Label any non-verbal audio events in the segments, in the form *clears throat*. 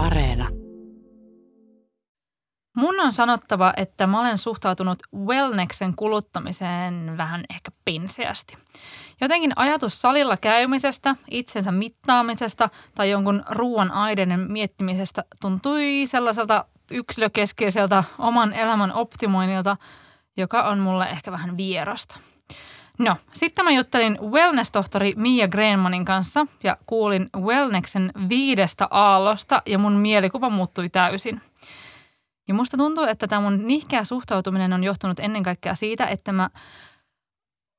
Areena. Mun on sanottava, että mä olen suhtautunut wellneksen kuluttamiseen vähän ehkä pinseästi. Jotenkin ajatus salilla käymisestä, itsensä mittaamisesta tai jonkun ruoan aineiden miettimisestä tuntui sellaiselta yksilökeskeiseltä oman elämän optimoinnilta, joka on mulle ehkä vähän vierasta. No, sitten mä juttelin wellness-tohtori Mia Greenmanin kanssa ja kuulin wellneksen viidestä aallosta ja mun mielikuva muuttui täysin. Ja musta tuntuu, että tämä mun nihkeä suhtautuminen on johtunut ennen kaikkea siitä, että mä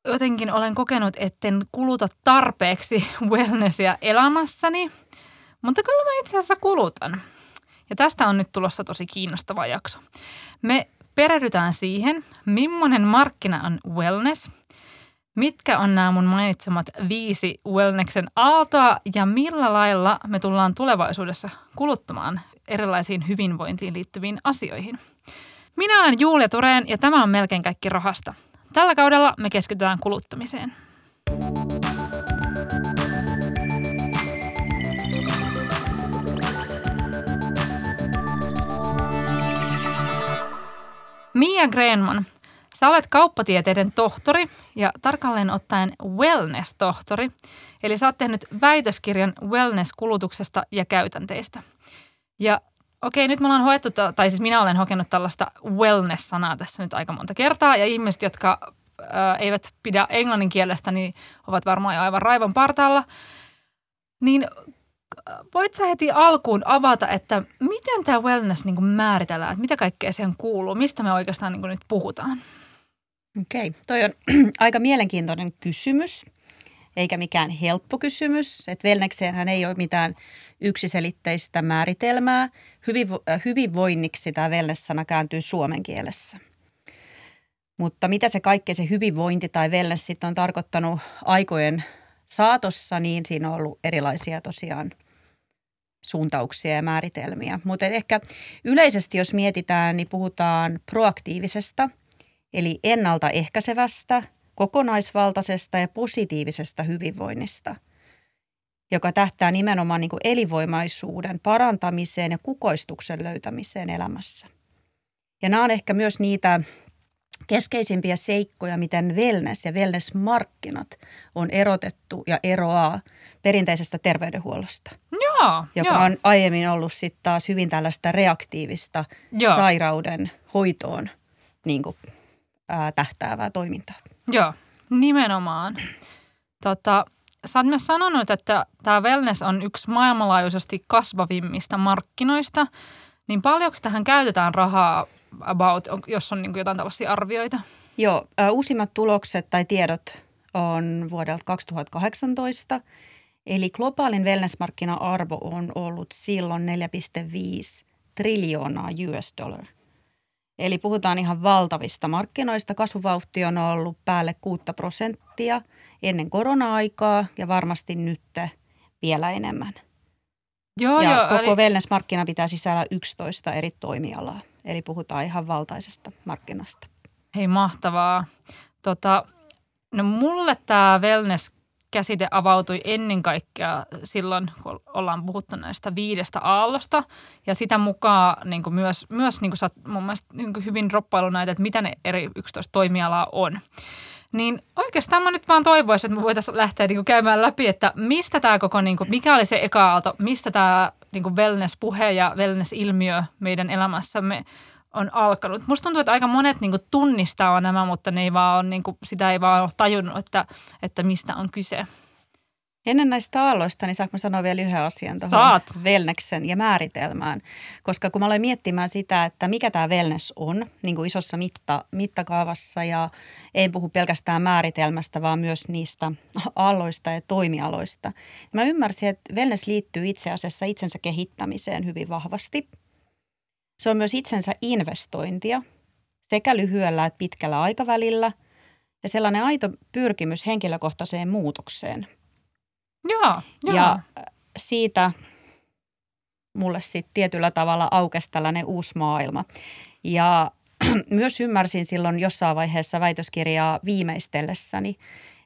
jotenkin olen kokenut, etten kuluta tarpeeksi *laughs* wellnessia elämässäni, mutta kyllä mä itse asiassa kulutan. Ja tästä on nyt tulossa tosi kiinnostava jakso. Me perehdytään siihen, millainen markkina on wellness, mitkä on nämä mun mainitsemat viisi wellneksen aaltoa ja millä lailla me tullaan tulevaisuudessa kuluttamaan erilaisiin hyvinvointiin liittyviin asioihin. Minä olen Julia Tureen ja tämä on melkein kaikki rahasta. Tällä kaudella me keskitytään kuluttamiseen. Mia Greenman, sä olet kauppatieteiden tohtori ja tarkalleen ottaen wellness-tohtori. Eli sä oot tehnyt väitöskirjan wellness-kulutuksesta ja käytänteistä. Ja okei, nyt me ollaan hoettu, tai siis minä olen hokenut tällaista wellness-sanaa tässä nyt aika monta kertaa. Ja ihmiset, jotka ää, eivät pidä englannin kielestä, niin ovat varmaan aivan raivon partaalla. Niin voit sä heti alkuun avata, että miten tämä wellness niin määritellään, että mitä kaikkea siihen kuuluu, mistä me oikeastaan niin nyt puhutaan? Okei, okay. toi on *clears throat* aika mielenkiintoinen kysymys, eikä mikään helppo kysymys. Että wellnesseenhän ei ole mitään yksiselitteistä määritelmää. Hyvinvo- äh, hyvinvoinniksi tämä wellness-sana kääntyy suomen kielessä. Mutta mitä se kaikkea se hyvinvointi tai wellness sitten on tarkoittanut aikojen saatossa, niin siinä on ollut erilaisia tosiaan suuntauksia ja määritelmiä. Mutta ehkä yleisesti, jos mietitään, niin puhutaan proaktiivisesta, eli ennaltaehkäisevästä, kokonaisvaltaisesta ja positiivisesta hyvinvoinnista, joka tähtää nimenomaan niin kuin elinvoimaisuuden parantamiseen ja kukoistuksen löytämiseen elämässä. Ja nämä on ehkä myös niitä keskeisimpiä seikkoja, miten wellness ja wellness-markkinat on erotettu ja eroaa perinteisestä terveydenhuollosta. Joo, joka joo. on aiemmin ollut sitten taas hyvin tällaista reaktiivista joo. sairauden hoitoon niin kuin, ää, tähtäävää toimintaa. Joo, nimenomaan. Tota, sä oot myös sanonut, että tämä wellness on yksi maailmanlaajuisesti kasvavimmista markkinoista. Niin paljonko tähän käytetään rahaa about, jos on niin jotain tällaisia arvioita? Joo, uusimmat tulokset tai tiedot on vuodelta 2018. Eli globaalin wellness-markkina-arvo on ollut silloin 4,5 triljoonaa US dollar. Eli puhutaan ihan valtavista markkinoista. Kasvuvauhti on ollut päälle 6 prosenttia ennen korona-aikaa ja varmasti nyt vielä enemmän. Joo, ja joo, koko eli... wellness-markkina pitää sisällä 11 eri toimialaa. Eli puhutaan ihan valtaisesta markkinasta. Hei mahtavaa. Tota, no mulle tämä wellness käsite avautui ennen kaikkea silloin, kun ollaan puhuttu näistä viidestä aallosta. Ja sitä mukaan niin kuin myös, myös niin kuin sä oot mun mielestä niin kuin hyvin droppailu näitä, että mitä ne eri 11 toimialaa on. Niin oikeastaan mä nyt vaan toivoisin, että me voitaisiin lähteä niin kuin käymään läpi, että mistä tämä koko, niin kuin, mikä oli se eka aalto, mistä tämä niin wellness-puhe ja wellness-ilmiö meidän elämässämme on alkanut. Musta tuntuu, että aika monet niin kuin, tunnistaa nämä, mutta ne ei vaan ole, niin kuin, sitä ei vaan ole tajunnut, että, että mistä on kyse. Ennen näistä aalloista, niin saanko sanoa vielä yhden asian tuohon wellneksen ja määritelmään? Koska kun mä olen miettimään sitä, että mikä tämä wellness on niin kuin isossa mitta, mittakaavassa ja en puhu pelkästään määritelmästä, vaan myös niistä aalloista ja toimialoista. Mä ymmärsin, että wellness liittyy itse asiassa itsensä kehittämiseen hyvin vahvasti. Se on myös itsensä investointia sekä lyhyellä että pitkällä aikavälillä ja sellainen aito pyrkimys henkilökohtaiseen muutokseen – Joo, joo. Ja äh, siitä mulle sitten tietyllä tavalla aukesi tällainen uusi maailma. Ja *clears throat* myös ymmärsin silloin jossain vaiheessa väitöskirjaa viimeistellessäni,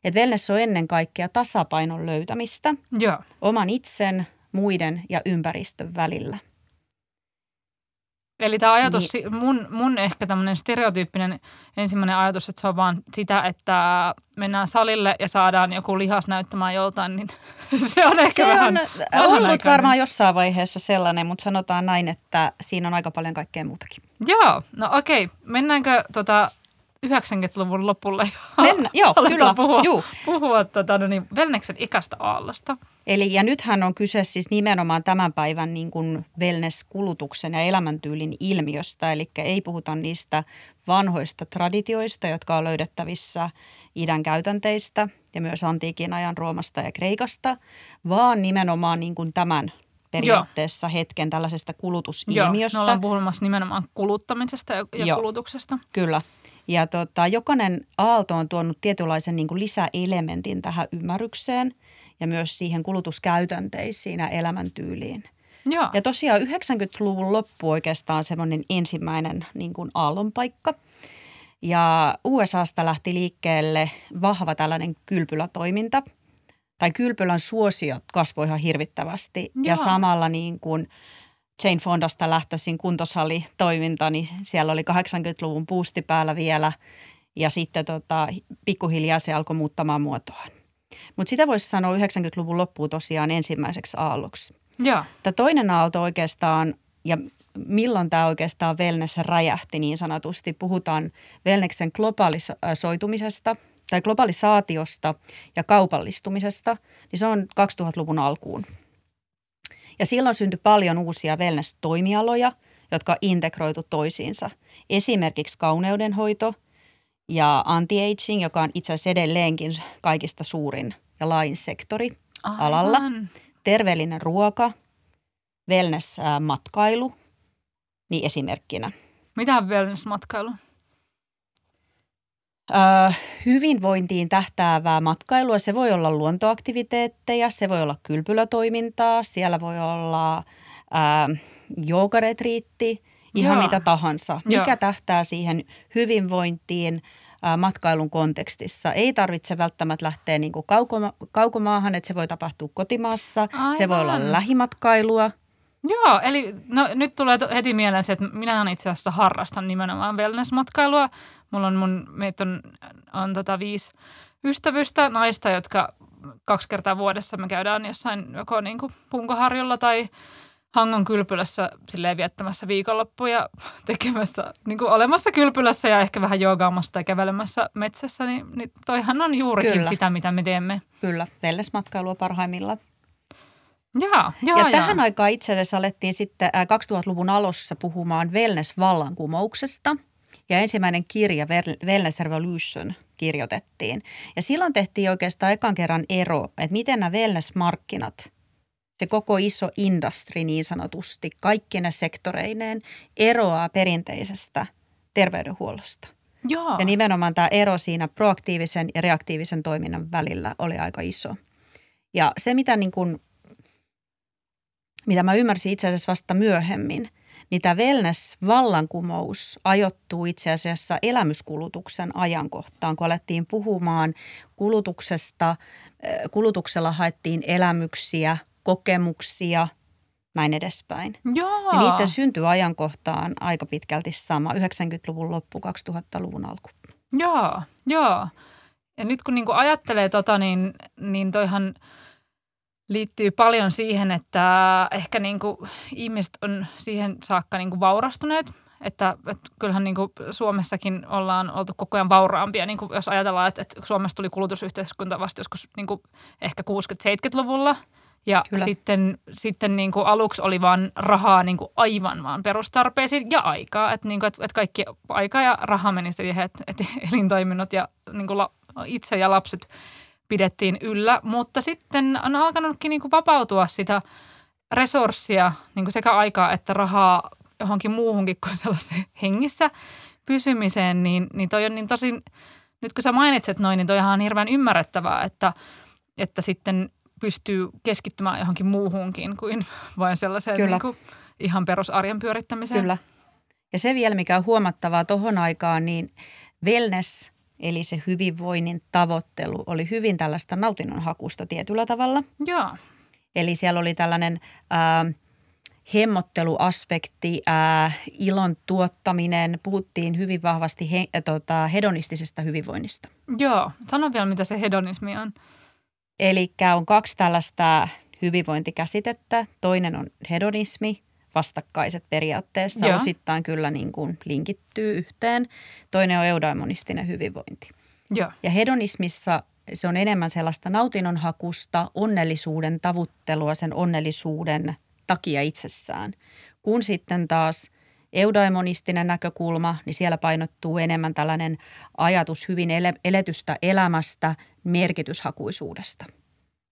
että wellness on ennen kaikkea tasapainon löytämistä Joo. oman itsen, muiden ja ympäristön välillä. Eli tämä ajatus, niin. mun, mun ehkä tämmöinen stereotyyppinen ensimmäinen ajatus, että se on vaan sitä, että mennään salille ja saadaan joku lihas näyttämään joltain, niin *laughs* se on ehkä se vähän on ollut varmaan jossain vaiheessa sellainen, mutta sanotaan näin, että siinä on aika paljon kaikkea muutakin. Joo, no okei. Mennäänkö tota 90-luvun lopulle Mennä, joo, kyllä. puhua, Juu. puhua tota, no niin, Velneksen ikästä aallosta. Eli ja nythän on kyse siis nimenomaan tämän päivän niin kuin wellness-kulutuksen ja elämäntyylin ilmiöstä. Eli ei puhuta niistä vanhoista traditioista, jotka on löydettävissä idän käytänteistä ja myös antiikin ajan Roomasta ja Kreikasta, vaan nimenomaan niin kuin tämän periaatteessa Joo. hetken tällaisesta kulutusilmiöstä. Joo, ollaan puhumassa nimenomaan kuluttamisesta ja, ja Joo, kulutuksesta. Kyllä. Ja tota, jokainen aalto on tuonut tietynlaisen niin kuin lisäelementin tähän ymmärrykseen ja myös siihen kulutuskäytänteisiin ja elämäntyyliin. Joo. Ja tosiaan 90-luvun loppu oikeastaan semmoinen ensimmäinen niin kuin aallonpaikka. Ja USAsta lähti liikkeelle vahva tällainen kylpylätoiminta. Tai kylpylän suosiot kasvoi ihan hirvittävästi. Joo. Ja samalla niin kuin Jane Fondasta lähtöisin kuntosalitoiminta, niin siellä oli 80-luvun puusti päällä vielä ja sitten tota, pikkuhiljaa se alkoi muuttamaan muotoaan. Mutta sitä voisi sanoa 90-luvun loppuun tosiaan ensimmäiseksi aalloksi. Joo. Tämä toinen aalto oikeastaan, ja milloin tämä oikeastaan wellness räjähti niin sanotusti, puhutaan wellneksen globalisoitumisesta tai globalisaatiosta ja kaupallistumisesta, niin se on 2000-luvun alkuun. Ja silloin syntyi paljon uusia wellness-toimialoja, jotka integroitu toisiinsa. Esimerkiksi kauneudenhoito ja anti-aging, joka on itse asiassa edelleenkin kaikista suurin ja lain sektori Aivan. alalla. Terveellinen ruoka, wellness-matkailu, niin esimerkkinä. Mitä on wellness-matkailu? Hyvinvointiin tähtäävää matkailua. Se voi olla luontoaktiviteetteja, se voi olla kylpylätoimintaa, siellä voi olla joogaretriitti, ihan Joo. mitä tahansa. Mikä Joo. tähtää siihen hyvinvointiin matkailun kontekstissa. Ei tarvitse välttämättä lähteä niin kuin kaukoma, kaukomaahan, että se voi tapahtua kotimaassa. Aivan. Se voi olla lähimatkailua. Joo, eli no, nyt tulee heti mieleen se, että minä itse asiassa harrastan nimenomaan wellness-matkailua. Mulla on mun, meitä on, on tota viisi ystävystä, naista, jotka kaksi kertaa vuodessa me käydään jossain joko niin kuin punkoharjolla tai Hangon kylpylässä silleen viettämässä viikonloppuja tekemässä, niin kuin olemassa kylpylässä ja ehkä vähän joogaamassa tai kävelemässä metsässä, niin, niin toihan on juurikin Kyllä. sitä, mitä me teemme. Kyllä, wellness-matkailua parhaimmillaan. Jaa, jaa, ja jaa. tähän aikaan itse asiassa alettiin sitten 2000-luvun alussa puhumaan wellness-vallankumouksesta. Ja ensimmäinen kirja, Wellness Revolution, kirjoitettiin. Ja silloin tehtiin oikeastaan ekan kerran ero, että miten nämä wellness-markkinat, se koko iso industri niin sanotusti, kaikkina sektoreineen, eroaa perinteisestä terveydenhuollosta. Joo. Ja nimenomaan tämä ero siinä proaktiivisen ja reaktiivisen toiminnan välillä oli aika iso. Ja se, mitä niin kuin mitä mä ymmärsin itse asiassa vasta myöhemmin, niin tämä wellness-vallankumous ajoittuu itse asiassa elämyskulutuksen ajankohtaan, kun alettiin puhumaan kulutuksesta. Kulutuksella haettiin elämyksiä, kokemuksia, näin edespäin. Joo. Ja niiden synty ajankohtaan aika pitkälti sama, 90-luvun loppu, 2000-luvun alku. Joo, joo. Ja nyt kun niinku ajattelee tota, niin, niin toihan – liittyy paljon siihen, että ehkä niin kuin ihmiset on siihen saakka niin kuin vaurastuneet. Että, että kyllähän niin kuin Suomessakin ollaan oltu koko ajan vauraampia, niin kuin jos ajatellaan, että, että Suomessa tuli kulutusyhteiskunta vasta joskus niin kuin ehkä 60-70-luvulla. Ja Kyllä. sitten, sitten niin kuin aluksi oli vaan rahaa niin kuin aivan vaan perustarpeisiin ja aikaa. Että, niin kuin, että, että kaikki aika ja raha meni siihen, että, että *laughs* elintoiminnot ja niin kuin itse ja lapset – pidettiin yllä, mutta sitten on alkanutkin niin kuin vapautua sitä resurssia, niin kuin sekä aikaa että rahaa johonkin muuhunkin kuin sellaiseen *laughs* hengissä pysymiseen, niin, niin toi on niin tosi, nyt kun sä mainitset noin, niin toi on hirveän ymmärrettävää, että, että sitten pystyy keskittymään johonkin muuhunkin kuin *laughs* vain sellaiseen Kyllä. Niin kuin ihan perusarjen pyörittämiseen. Kyllä. Ja se vielä, mikä on huomattavaa tohon aikaan, niin wellness Eli se hyvinvoinnin tavoittelu oli hyvin tällaista nautinnonhakusta tietyllä tavalla. Joo. Eli siellä oli tällainen ää, hemmotteluaspekti, ää, ilon tuottaminen, puhuttiin hyvin vahvasti he, ä, tota, hedonistisesta hyvinvoinnista. Joo, sano vielä mitä se hedonismi on. Eli on kaksi tällaista hyvinvointikäsitettä. Toinen on hedonismi, vastakkaiset periaatteessa, Joo. osittain kyllä niin kuin linkittyy yhteen. Toinen on eudaimonistinen hyvinvointi. Joo, Ja hedonismissa se on enemmän sellaista nautinnonhakusta, onnellisuuden tavuttelua sen onnellisuuden takia itsessään. Kun sitten taas eudaimonistinen näkökulma, niin siellä painottuu enemmän tällainen ajatus hyvin ele- eletystä elämästä, merkityshakuisuudesta.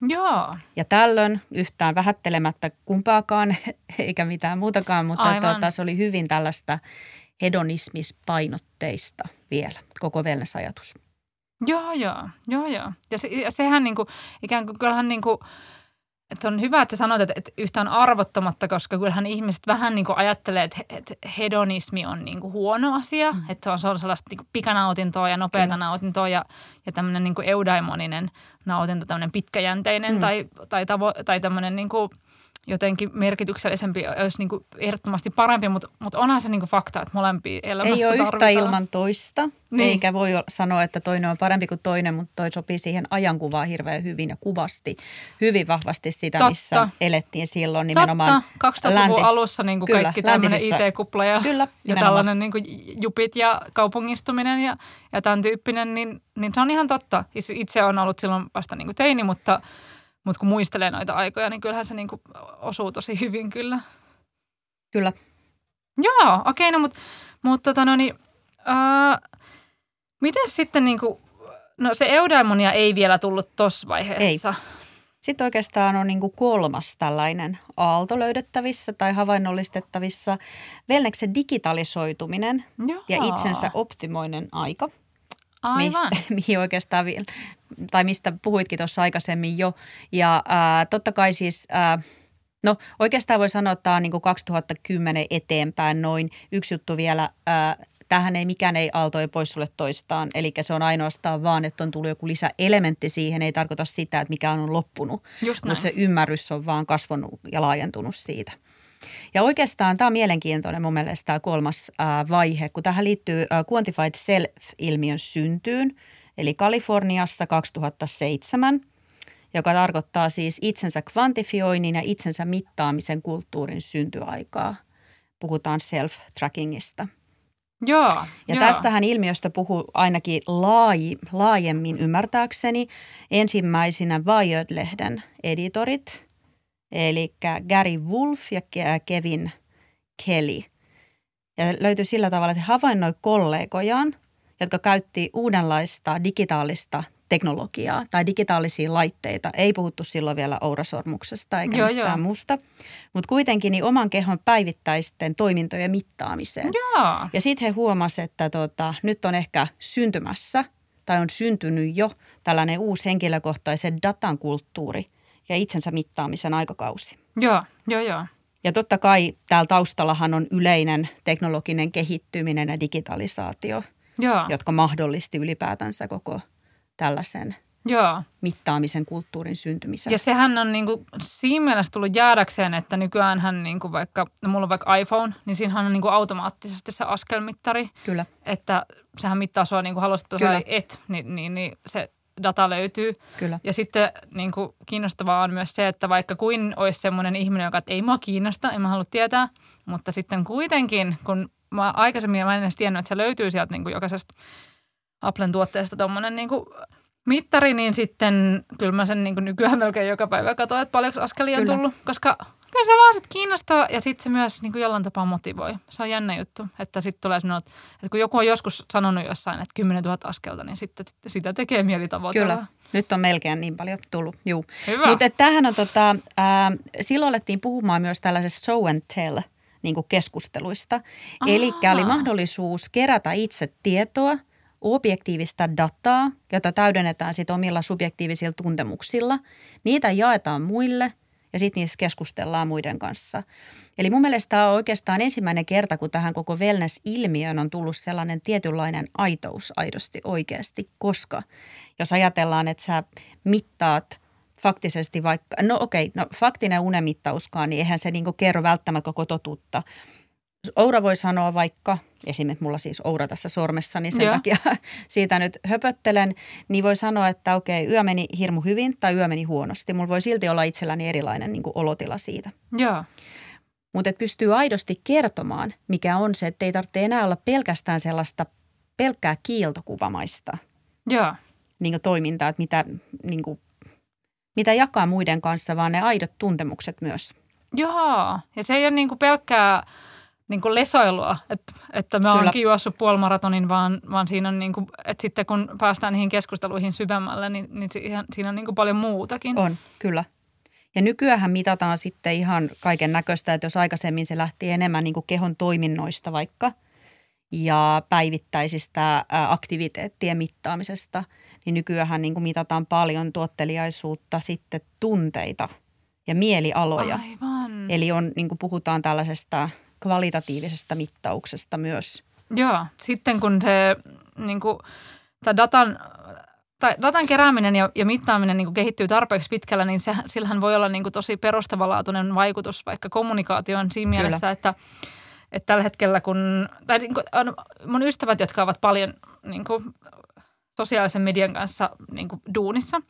Joo, Ja tällöin yhtään vähättelemättä kumpaakaan *laughs* eikä mitään muutakaan, mutta tuota, se oli hyvin tällaista hedonismispainotteista vielä, koko wellness-ajatus. joo, joo, joo, joo. Ja, se, ja sehän niinku, ikään kuin kyllähän niinku, että on hyvä, että sä sanoit, että, että yhtään arvottamatta, koska kyllähän ihmiset vähän niin kuin ajattelee, että, että hedonismi on niin kuin huono asia, mm. että se on, se on sellaista niin kuin pikanautintoa ja nopeata Kyllä. nautintoa ja, ja tämmöinen niin kuin eudaimoninen nautinto, tämmöinen pitkäjänteinen mm. tai, tai, tavo, tai tämmöinen niin kuin jotenkin merkityksellisempi olisi niin kuin ehdottomasti parempi, mutta, mutta onhan se niin kuin fakta, että molempia elämässä Ei ole yhtä tarvitaan. ilman toista, Niin. eikä voi sanoa, että toinen on parempi kuin toinen, mutta toi sopii siihen ajankuvaan hirveän hyvin ja kuvasti hyvin vahvasti sitä, Totta. missä elettiin silloin nimenomaan. Totta, 2000-luvun länti- alussa niin kuin Kyllä, kaikki tämmöinen IT-kupla ja, Kyllä, ja tällainen niin kuin jupit ja kaupungistuminen ja, ja tämän tyyppinen, niin, niin se on ihan totta. Itse on ollut silloin vasta niin kuin teini, mutta, mutta kun muistelee noita aikoja, niin kyllähän se niin kuin osuu tosi hyvin kyllä. Kyllä. Joo, okei, no mutta mut, tota, no niin, äh, miten sitten niin kuin, no se eudaimonia ei vielä tullut tuossa vaiheessa. Sitten oikeastaan on niin kuin kolmas tällainen aalto löydettävissä tai havainnollistettavissa. Wellneksen digitalisoituminen Joo. ja itsensä optimoinen aika. Aivan. mistä, *laughs* mihin oikeastaan, tai mistä puhuitkin tuossa aikaisemmin jo. Ja ää, totta kai siis, ää, no oikeastaan voi sanoa, että tämä on niin kuin 2010 eteenpäin noin. Yksi juttu vielä, ää, tähän ei mikään ei aalto ei pois sulle toistaan. Eli se on ainoastaan vaan, että on tullut joku lisäelementti siihen. Ei tarkoita sitä, että mikä on loppunut, mutta se ymmärrys on vaan kasvanut ja laajentunut siitä. Ja oikeastaan tämä on mielenkiintoinen mun mielestä tämä kolmas ää, vaihe, kun tähän liittyy ää, Quantified Self-ilmiön syntyyn, eli Kaliforniassa 2007, joka tarkoittaa siis itsensä kvantifioinnin ja itsensä mittaamisen kulttuurin syntyaikaa. Puhutaan self-trackingista. Joo. Ja joo. tästähän ilmiöstä puhuu ainakin laaji, laajemmin ymmärtääkseni ensimmäisenä Wired-lehden editorit, eli Gary Wolf ja Ke- Kevin Kelly. Ja löytyi sillä tavalla, että he havainnoi kollegojaan, jotka käytti uudenlaista digitaalista teknologiaa tai digitaalisia laitteita. Ei puhuttu silloin vielä ourasormuksesta eikä Joo, mistään joo. muusta, mutta kuitenkin niin oman kehon päivittäisten toimintojen mittaamiseen. Joo. Ja sitten he huomasivat, että tota, nyt on ehkä syntymässä tai on syntynyt jo tällainen uusi henkilökohtaisen datan kulttuuri ja itsensä mittaamisen aikakausi. Joo, joo, joo. Ja totta kai täällä taustallahan on yleinen teknologinen kehittyminen ja digitalisaatio, Joo, jotka mahdollisti ylipäätänsä koko tällaisen joo. mittaamisen kulttuurin syntymisen. Ja sehän on niinku siinä mielessä tullut jäädäkseen, että nykyäänhän niinku vaikka, no mulla on vaikka iPhone, niin siinähän on niinku automaattisesti se askelmittari, Kyllä, että sehän mittaa sua niinku haluaisit tai Kyllä. et, niin, niin, niin se data löytyy. kyllä. Ja sitten niin kuin, kiinnostavaa on myös se, että vaikka kuin olisi semmoinen ihminen, joka että ei mua kiinnosta, en mä halua tietää, mutta sitten kuitenkin, kun mä aikaisemmin mä en edes tiennyt, että se löytyy sieltä niin kuin jokaisesta Applen tuotteesta tuommoinen niin kuin mittari, niin sitten kyllä mä sen niin kuin nykyään melkein joka päivä katsoin, että paljonko askelia on tullut, koska kyllä se vaan sitten kiinnostaa ja sitten se myös niin kuin jollain tapaa motivoi. Se on jännä juttu, että sitten tulee sellainen, että kun joku on joskus sanonut jossain, että 10 000 askelta, niin sitten sitä tekee mieli tavoitella. Kyllä, nyt on melkein niin paljon tullut, juu. Mutta tämähän on tota, ää, silloin alettiin puhumaan myös tällaisesta show and tell niin keskusteluista. Eli oli mahdollisuus kerätä itse tietoa, objektiivista dataa, jota täydennetään sit omilla subjektiivisilla tuntemuksilla. Niitä jaetaan muille ja sitten niissä keskustellaan muiden kanssa. Eli mun mielestä tämä on oikeastaan ensimmäinen kerta, kun tähän koko wellness-ilmiöön on tullut sellainen tietynlainen aitous aidosti oikeasti, koska jos ajatellaan, että sä mittaat faktisesti vaikka, no okei, no faktinen unemittauskaan, niin eihän se niinku kerro välttämättä koko totuutta. Oura voi sanoa vaikka, esimerkiksi mulla siis Oura tässä sormessa, niin sen Joo. takia *laughs* siitä nyt höpöttelen, niin voi sanoa, että okei, yö meni hirmu hyvin tai yö meni huonosti. Mulla voi silti olla itselläni erilainen niin kuin olotila siitä. Joo. Mutta että pystyy aidosti kertomaan, mikä on se, että ei tarvitse enää olla pelkästään sellaista pelkkää kiiltokuvamaista Joo. niin kuin toimintaa, että mitä, niin kuin, mitä jakaa muiden kanssa, vaan ne aidot tuntemukset myös. Joo. Ja se ei ole niinku pelkkää niinku lesoilua, että, että mä Kyllä. oonkin juossut puolimaratonin, vaan, vaan siinä on niinku, että sitten kun päästään niihin keskusteluihin syvemmälle, niin, niin siihen, siinä on niinku paljon muutakin. On, kyllä. Ja nykyään mitataan sitten ihan kaiken näköistä, että jos aikaisemmin se lähti enemmän niin kuin kehon toiminnoista vaikka ja päivittäisistä aktiviteettien mittaamisesta, niin nykyään niin kuin mitataan paljon tuotteliaisuutta, sitten tunteita ja mielialoja. Aivan. Eli on, niin kuin puhutaan tällaisesta kvalitatiivisesta mittauksesta myös. Joo, sitten kun se niin kuin, tämä datan, tai datan kerääminen ja, ja mittaaminen niin kuin kehittyy tarpeeksi pitkällä, niin se, sillähän voi olla niin kuin tosi perustavanlaatuinen vaikutus vaikka kommunikaatioon siinä Kyllä. mielessä, että, että tällä hetkellä kun, tai niin kuin, on mun ystävät, jotka ovat paljon niin kuin, sosiaalisen median kanssa niin kuin duunissa,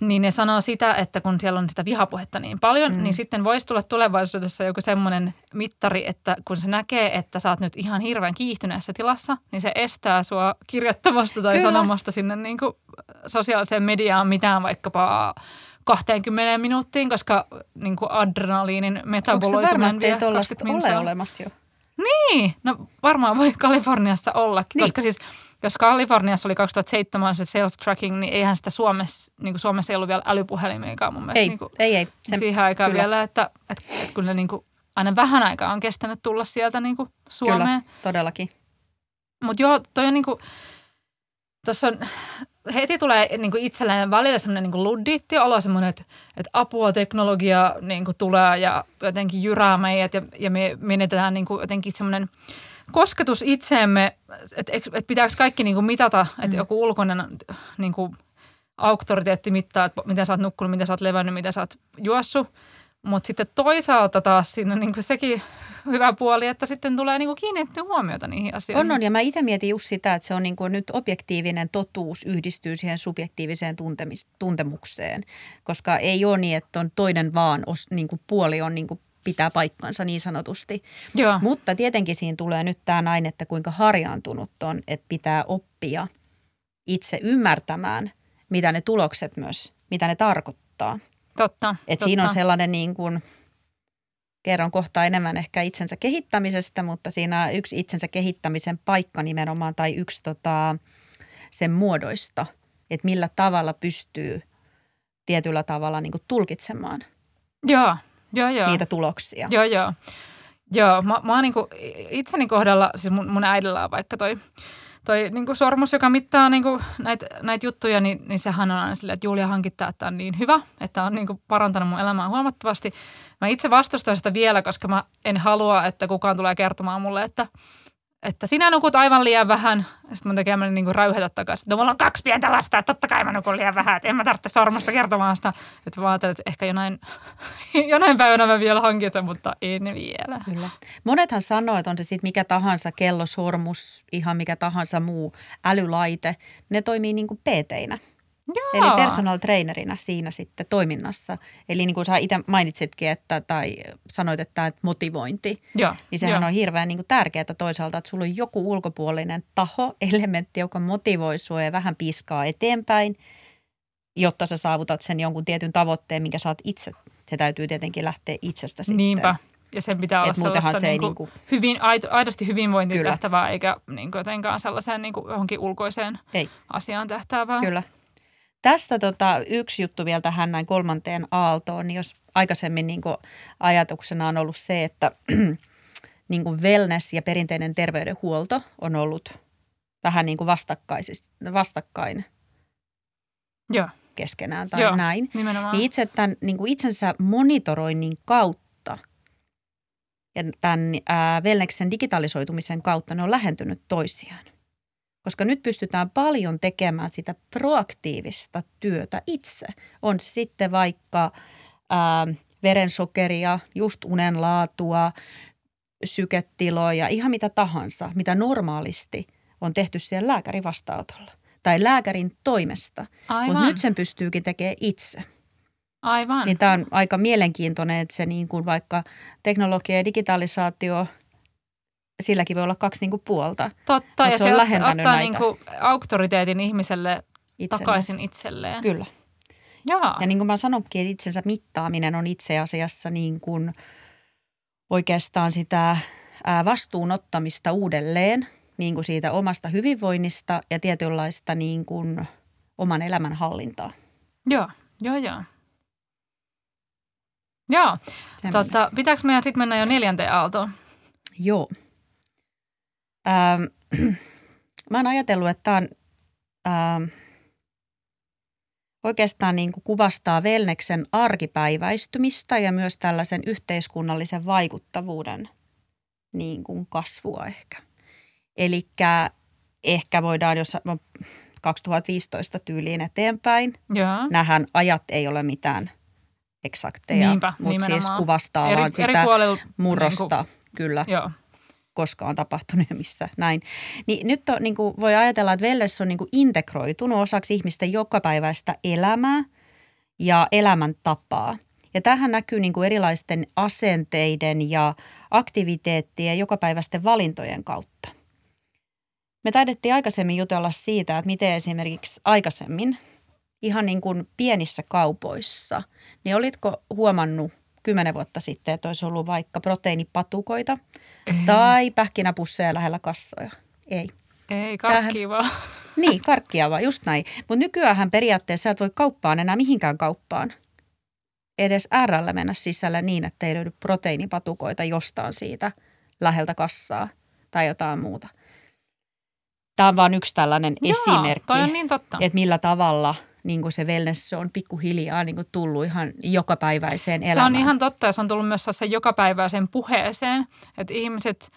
niin ne sanoo sitä, että kun siellä on sitä vihapuhetta niin paljon, mm. niin sitten voisi tulla tulevaisuudessa joku semmoinen mittari, että kun se näkee, että sä oot nyt ihan hirveän kiihtyneessä tilassa, niin se estää sua kirjoittamasta tai Kyllä. sanomasta sinne niin kuin sosiaaliseen mediaan mitään vaikkapa 20 minuuttiin, koska niin kuin adrenaliinin metaboloituminen vie tuollaista 20 ole minsaa. olemassa jo? Niin, no varmaan voi Kaliforniassa ollakin, niin. koska siis jos Kaliforniassa oli 2007 se self-tracking, niin eihän sitä Suomessa, niin Suomessa ei ollut vielä älypuhelimiakaan mun mielestä. Ei, niin kuin ei, ei. Sen, siihen aikaan kyllä. vielä, että, että, että kyllä niin kuin aina vähän aikaa on kestänyt tulla sieltä niin kuin Suomeen. Kyllä, todellakin. Mutta joo, toi on niin kuin, tässä on, heti tulee niin kuin itselleen välillä semmoinen niin kuin luddiitti olo, semmoinen, että, että apua teknologia niin kuin tulee ja jotenkin jyrää meidät ja, ja me menetetään niin kuin jotenkin semmoinen kosketus itseemme, että, että pitääkö kaikki niin kuin mitata, että Mm. joku ulkoinen niin kuin auktoriteetti mittaa, että miten sä oot nukkunut, miten sä oot levännyt, miten sä oot juossut. Mutta sitten toisaalta taas siinä on niin kuin sekin hyvä puoli, että sitten tulee niin kuin kiinnitettyä huomiota niihin asioihin. On, on. Ja mä itse mietin just sitä, että se on niin kuin nyt objektiivinen totuus yhdistyy siihen subjektiiviseen tuntemis, tuntemukseen. Koska ei ole niin, että on toinen vaan os, niin kuin puoli on niin kuin pitää paikkansa niin sanotusti. Joo. Mutta tietenkin siinä tulee nyt tämä näin, että kuinka harjaantunut on, että pitää oppia itse ymmärtämään, mitä ne tulokset myös, mitä ne tarkoittaa. Totta. Et totta. siinä on sellainen niin kuin, kerron kohta enemmän ehkä itsensä kehittämisestä, mutta siinä on yksi itsensä kehittämisen paikka nimenomaan tai yksi tota, sen muodoista, että millä tavalla pystyy tietyllä tavalla niin kuin tulkitsemaan Joo, joo, joo. niitä tuloksia. Joo, joo. Joo, mä, mä oon niinku itseni kohdalla, siis mun, mun äidillä on vaikka toi, toi niinku sormus, joka mittaa niinku näitä näit juttuja, niin, niin sehän on aina silleen, että Julia hankittaa, että on niin hyvä, että on niinku parantanut mun elämää huomattavasti. Mä itse vastustan sitä vielä, koska mä en halua, että kukaan tulee kertomaan mulle, että, että sinä nukut aivan liian vähän. Sitten mun tekee niinku räyhätä takaisin. No mulla on kaksi pientä lasta, että totta kai mä nukun liian vähän. Että en mä tarvitse sormusta kertomaan sitä. Että mä ajattelen, että ehkä jonain, *laughs* jonain päivänä mä vielä hankin sen, mutta en vielä. Kyllä. Monethan sanoo, että on se sitten mikä tahansa kello, sormus, ihan mikä tahansa muu älylaite, ne toimii niin kuin PT-nä. Joo. Eli personal trainerina siinä sitten toiminnassa. Eli niin kuin sä itse mainitsitkin, että, tai sanoit, että motivointi, Joo. niin sehän joo. on hirveän niin kuin tärkeää toisaalta, että sulla on joku ulkopuolinen taho, *laughs* elementti, joka motivoi sua ja vähän piskaa eteenpäin, jotta sä saavutat sen jonkun tietyn tavoitteen, minkä saat itse. Se täytyy tietenkin lähteä itsestä sitten. Niinpä. Ja sen pitää olla Et sellaista se ei niinku, niinku- hyvin, aidosti hyvinvointiin Kyllä. tähtävää, eikä niinku jotenkaan sellaiseen niinku johonkin ulkoiseen Ei. asiaan tähtävää. Kyllä. Tästä tota, yksi juttu vielä tähän näin kolmanteen aaltoon, niin jos aikaisemmin niin kuin ajatuksena on ollut se, että *clears throat* niin kuin wellness ja perinteinen terveydenhuolto on ollut vähän niin kuin vastakkain Joo, keskenään tai Joo. näin. nimenomaan. Niin itse tämän niin kuin itsensä monitoroinnin kautta ja tämän ää, wellneksen digitalisoitumisen kautta ne on lähentynyt toisiaan. Koska nyt pystytään paljon tekemään sitä proaktiivista työtä itse. On sitten vaikka ää, verensokeria, just unen laatua, syketiloja, ihan mitä tahansa, mitä normaalisti on tehty siellä lääkärin vastaanotolla tai lääkärin toimesta. Mutta nyt sen pystyykin tekemään itse. Aivan. Niin tämä on aika mielenkiintoinen, että se niin kuin vaikka teknologia ja digitalisaatio, silläkin voi olla kaksi niin kuin puolta. Totta, ja se, on se ottaa niin kuin auktoriteetin ihmiselle Itselle. takaisin itselleen. Kyllä. Jaa. Ja niin kuin mä sanonkin, että itsensä mittaaminen on itse asiassa niin kuin oikeastaan sitä vastuunottamista uudelleen niin kuin siitä omasta hyvinvoinnista ja tietynlaista niin kuin oman elämän hallintaa. Joo, joo, joo. Joo. Tota, pitääkö meidän sitten mennä jo neljänteen aaltoon? Joo. Ähm, *clears throat* mä oon ajatellut, että tämä on ähm, oikeastaan niin kuin kuvastaa Velneksen arkipäiväistymistä ja myös tällaisen yhteiskunnallisen vaikuttavuuden niin kuin kasvua ehkä. Eli ehkä voidaan, jos 2015 tyyliin eteenpäin, Joo. nähän ajat ei ole mitään eksakteja, Niinpä, mutta siis kuvastaa eri, vaan sitä eri puolilla, murrosta, niin kuin, kyllä. Joo koska on tapahtunut ja missä näin. Niin nyt on, niin kuin voi ajatella, että wellness on niin kuin integroitunut osaksi ihmisten jokapäiväistä elämää ja elämäntapaa. Ja tähän näkyy niin kuin erilaisten asenteiden ja aktiviteettien jokapäiväisten valintojen kautta. Me taidettiin aikaisemmin jutella siitä, että miten esimerkiksi aikaisemmin ihan niin kuin pienissä kaupoissa, niin olitko huomannut kymmenen vuotta sitten, että olisi ollut vaikka proteiinipatukoita ei. tai pähkinäpusseja lähellä kassoja. Ei. Ei, karkkia vaan. *laughs* Niin, karkkia vaan, just näin. Mutta nykyään periaatteessa sä et voi kauppaan enää mihinkään kauppaan. Edes RL mennä sisällä niin, että ei löydy proteiinipatukoita jostain siitä läheltä kassaa tai jotain muuta. Tämä on vain yksi tällainen Joo, esimerkki, on niin totta. että millä tavalla – niin kuin se wellness on pikkuhiljaa niin kuin tullut ihan jokapäiväiseen elämään. Se on ihan totta ja se on tullut myös se jokapäiväiseen puheeseen, että ihmiset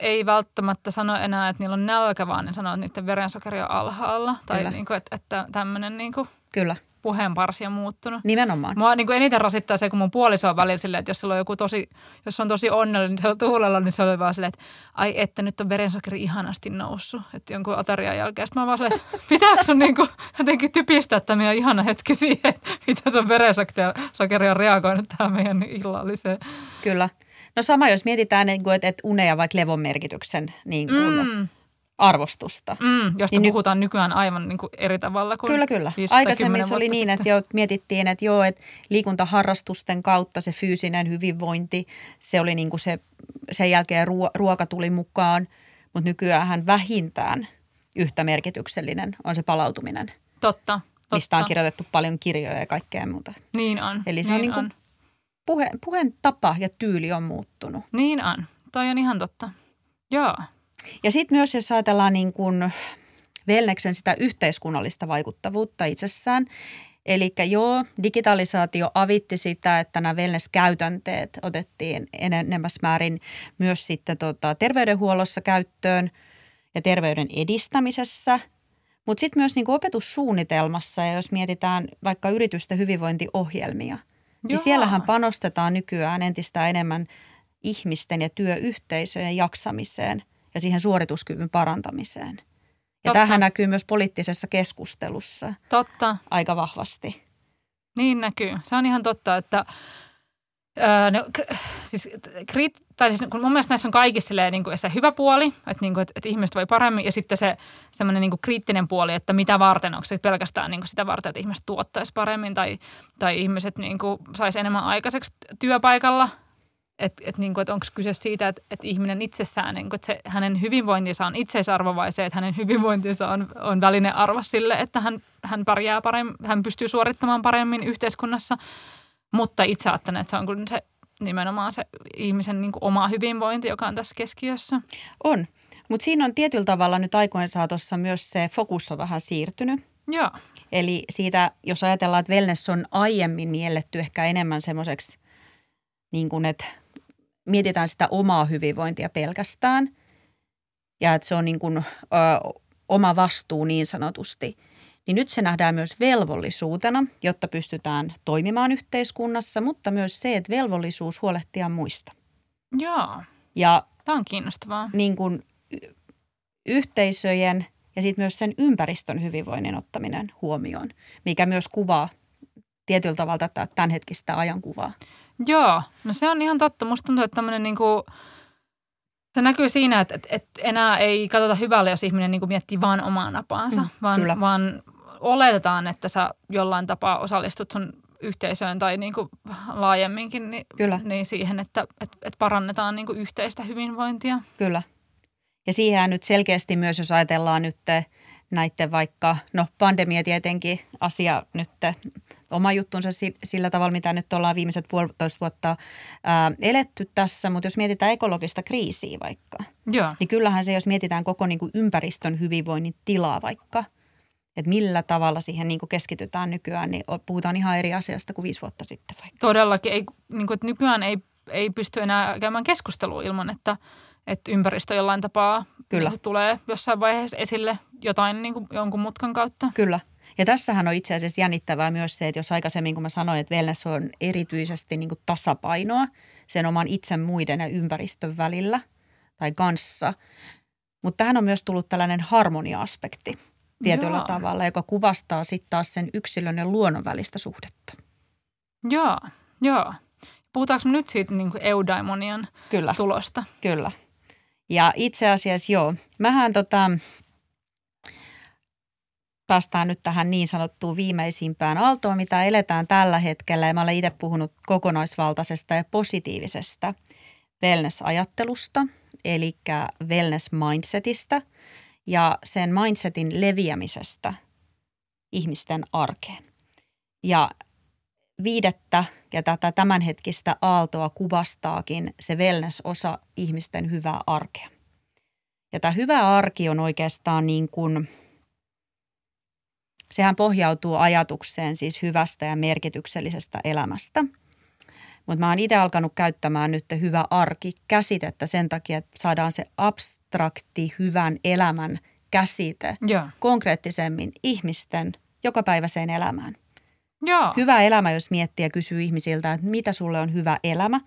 ei välttämättä sano enää, että niillä on nälkä, vaan ne sanoo, että niiden verensokeri on alhaalla. Tai niin kuin, että, että tämmöinen niin kuin Kyllä puheenparsi on muuttunut. Nimenomaan. Mua niin kuin eniten rasittaa se, kun mun puoliso on välillä silleen, että jos on joku tosi, jos on tosi onnellinen, niin se on tuulella, niin se on vaan silleen, että ai että nyt on verensokeri ihanasti noussut, että jonkun aterian jälkeen. Sitten mä vaan silleen, että pitääkö sun niin kuin jotenkin typistää tämä ihana hetki siihen, että miten sun verensokeri on reagoinut tähän meidän illalliseen. Kyllä. No sama, jos mietitään, että unea vaikka levon merkityksen niin kuin mm arvostusta. Mm, josta niin puhutaan ny- nykyään aivan niin kuin eri tavalla kuin Kyllä, kyllä. Aikaisemmin se oli niin, että jo, mietittiin, että joo, että liikuntaharrastusten kautta se fyysinen hyvinvointi, se oli niin kuin se, sen jälkeen ruo- ruoka tuli mukaan, mutta nykyään vähintään yhtä merkityksellinen on se palautuminen. Totta, totta. Mistä on kirjoitettu paljon kirjoja ja kaikkea muuta. Niin on. Eli se niin on, niin kuin, on. Puhe, puheen tapa ja tyyli on muuttunut. Niin on. Toi on ihan totta. Joo. Ja sitten myös, jos ajatellaan niin kuin Wellneksen sitä yhteiskunnallista vaikuttavuutta itsessään, Eli joo, digitalisaatio avitti sitä, että nämä wellness-käytänteet otettiin enemmässä määrin myös sitten tota, terveydenhuollossa käyttöön ja terveyden edistämisessä. Mutta sitten myös niin opetussuunnitelmassa ja jos mietitään vaikka yritysten hyvinvointiohjelmia, niin Joo. niin siellähän panostetaan nykyään entistä enemmän ihmisten ja työyhteisöjen jaksamiseen – ja siihen suorituskyvyn parantamiseen. Ja Totta. tähän näkyy myös poliittisessa keskustelussa Totta. aika vahvasti. Niin näkyy. Se on ihan totta, että Öö, no, siis, kriit, tai siis kun mun mielestä näissä on kaikissa niin kuin se hyvä puoli, että, niin kuin, että, että ihmiset voi paremmin, ja sitten se semmoinen niin kuin kriittinen puoli, että mitä varten, onko se pelkästään niin kuin sitä varten, että ihmiset tuottaisi paremmin tai, tai ihmiset niin kuin saisi enemmän aikaiseksi työpaikalla – että et, niin et onko kyse siitä, että et ihminen itsessään, niin kuin, että se, hänen hyvinvointinsa on itseisarvo vai se, että hänen hyvinvointinsa on, on välinen arvo sille, että hän, hän pärjää paremmin, hän pystyy suorittamaan paremmin yhteiskunnassa. Mutta itse ajattelen, että se on kyllä se nimenomaan se ihmisen niin kuin oma hyvinvointi, joka on tässä keskiössä. On, mutta siinä on tietyllä tavalla nyt aikojen saatossa myös se fokus on vähän siirtynyt. Joo. Eli siitä, jos ajatellaan, että wellness on aiemmin mielletty ehkä enemmän semmoiseksi, niin kuin, että mietitään sitä omaa hyvinvointia pelkästään. Ja että se on niin kuin, ö, oma vastuu niin sanotusti, niin nyt se nähdään myös velvollisuutena, jotta pystytään toimimaan yhteiskunnassa, mutta myös se, että velvollisuus huolehtia muista. Joo, Ja tämä on kiinnostavaa. niin kuin yhteisöjen ja sitten myös sen ympäristön hyvinvoinnin ottaminen huomioon, mikä myös kuvaa tietyllä tavalla tätä tämänhetkistä ajankuvaa. Joo, no se on ihan totta. Musta tuntuu, että tämmöinen niinku, se näkyy siinä, että, että, että enää ei katsota hyvälle, jos ihminen niinku miettii vaan omaa napaansa, Mm, vaan, kyllä. vaan oletetaan, että sä jollain tapaa osallistut sun yhteisöön tai niinku laajemminkin niin, Kyllä. niin siihen, että, että, että parannetaan niinku yhteistä hyvinvointia. Kyllä. Ja siihen nyt selkeästi myös, jos ajatellaan nyt näiden vaikka, no pandemia tietenkin asia nyt oma juttunsa si- sillä tavalla, mitä nyt ollaan viimeiset puolitoista vuotta ää, eletty tässä, mutta jos mietitään ekologista kriisiä vaikka, Joo, niin kyllähän se, jos mietitään koko niin kuin ympäristön hyvinvoinnin tilaa vaikka, että millä tavalla siihen niin kuin keskitytään nykyään, niin puhutaan ihan eri asiasta kuin viisi vuotta sitten vaikka. todellakin. Ei, niinku, että nykyään ei, ei pysty enää käymään keskustelua ilman, että, että ympäristö jollain tapaa Kyllä. niinku tulee jossain vaiheessa esille jotain niinku, jonkun mutkan kautta. Kyllä. Ja tässähän on itse asiassa jännittävää myös se, että jos aikaisemmin, kun mä sanoin, että wellness on erityisesti niin kuin tasapainoa sen oman itse muiden ja ympäristön välillä tai kanssa, mutta tähän on myös tullut tällainen harmonia-aspekti tietyllä Joo. tavalla, joka kuvastaa sitten taas sen yksilön ja luonnon välistä suhdetta. Joo, joo. Puhutaanko me nyt siitä niin kuin eudaimonian Kyllä. tulosta? Kyllä. Ja itse asiassa joo, mähän tota, päästään nyt tähän niin sanottuun viimeisimpään aaltoon, mitä eletään tällä hetkellä. Ja mä olen itse puhunut kokonaisvaltaisesta ja positiivisesta wellness-ajattelusta, eli wellness-mindsetistä ja sen mindsetin leviämisestä ihmisten arkeen. Ja viidettä ja tätä tämänhetkistä aaltoa kuvastaakin se wellness-osa ihmisten hyvää arkea. Ja tämä hyvä arki on oikeastaan niin kuin, sehän pohjautuu ajatukseen siis hyvästä ja merkityksellisestä elämästä. Mutta mä oon itse alkanut käyttämään nyt hyvä arki-käsitettä sen takia, että saadaan se abstrakti hyvän elämän käsite Joo. konkreettisemmin ihmisten jokapäiväiseen elämään. Joo. Hyvä elämä, jos miettii ja kysyy ihmisiltä, että mitä sulle on hyvä elämä,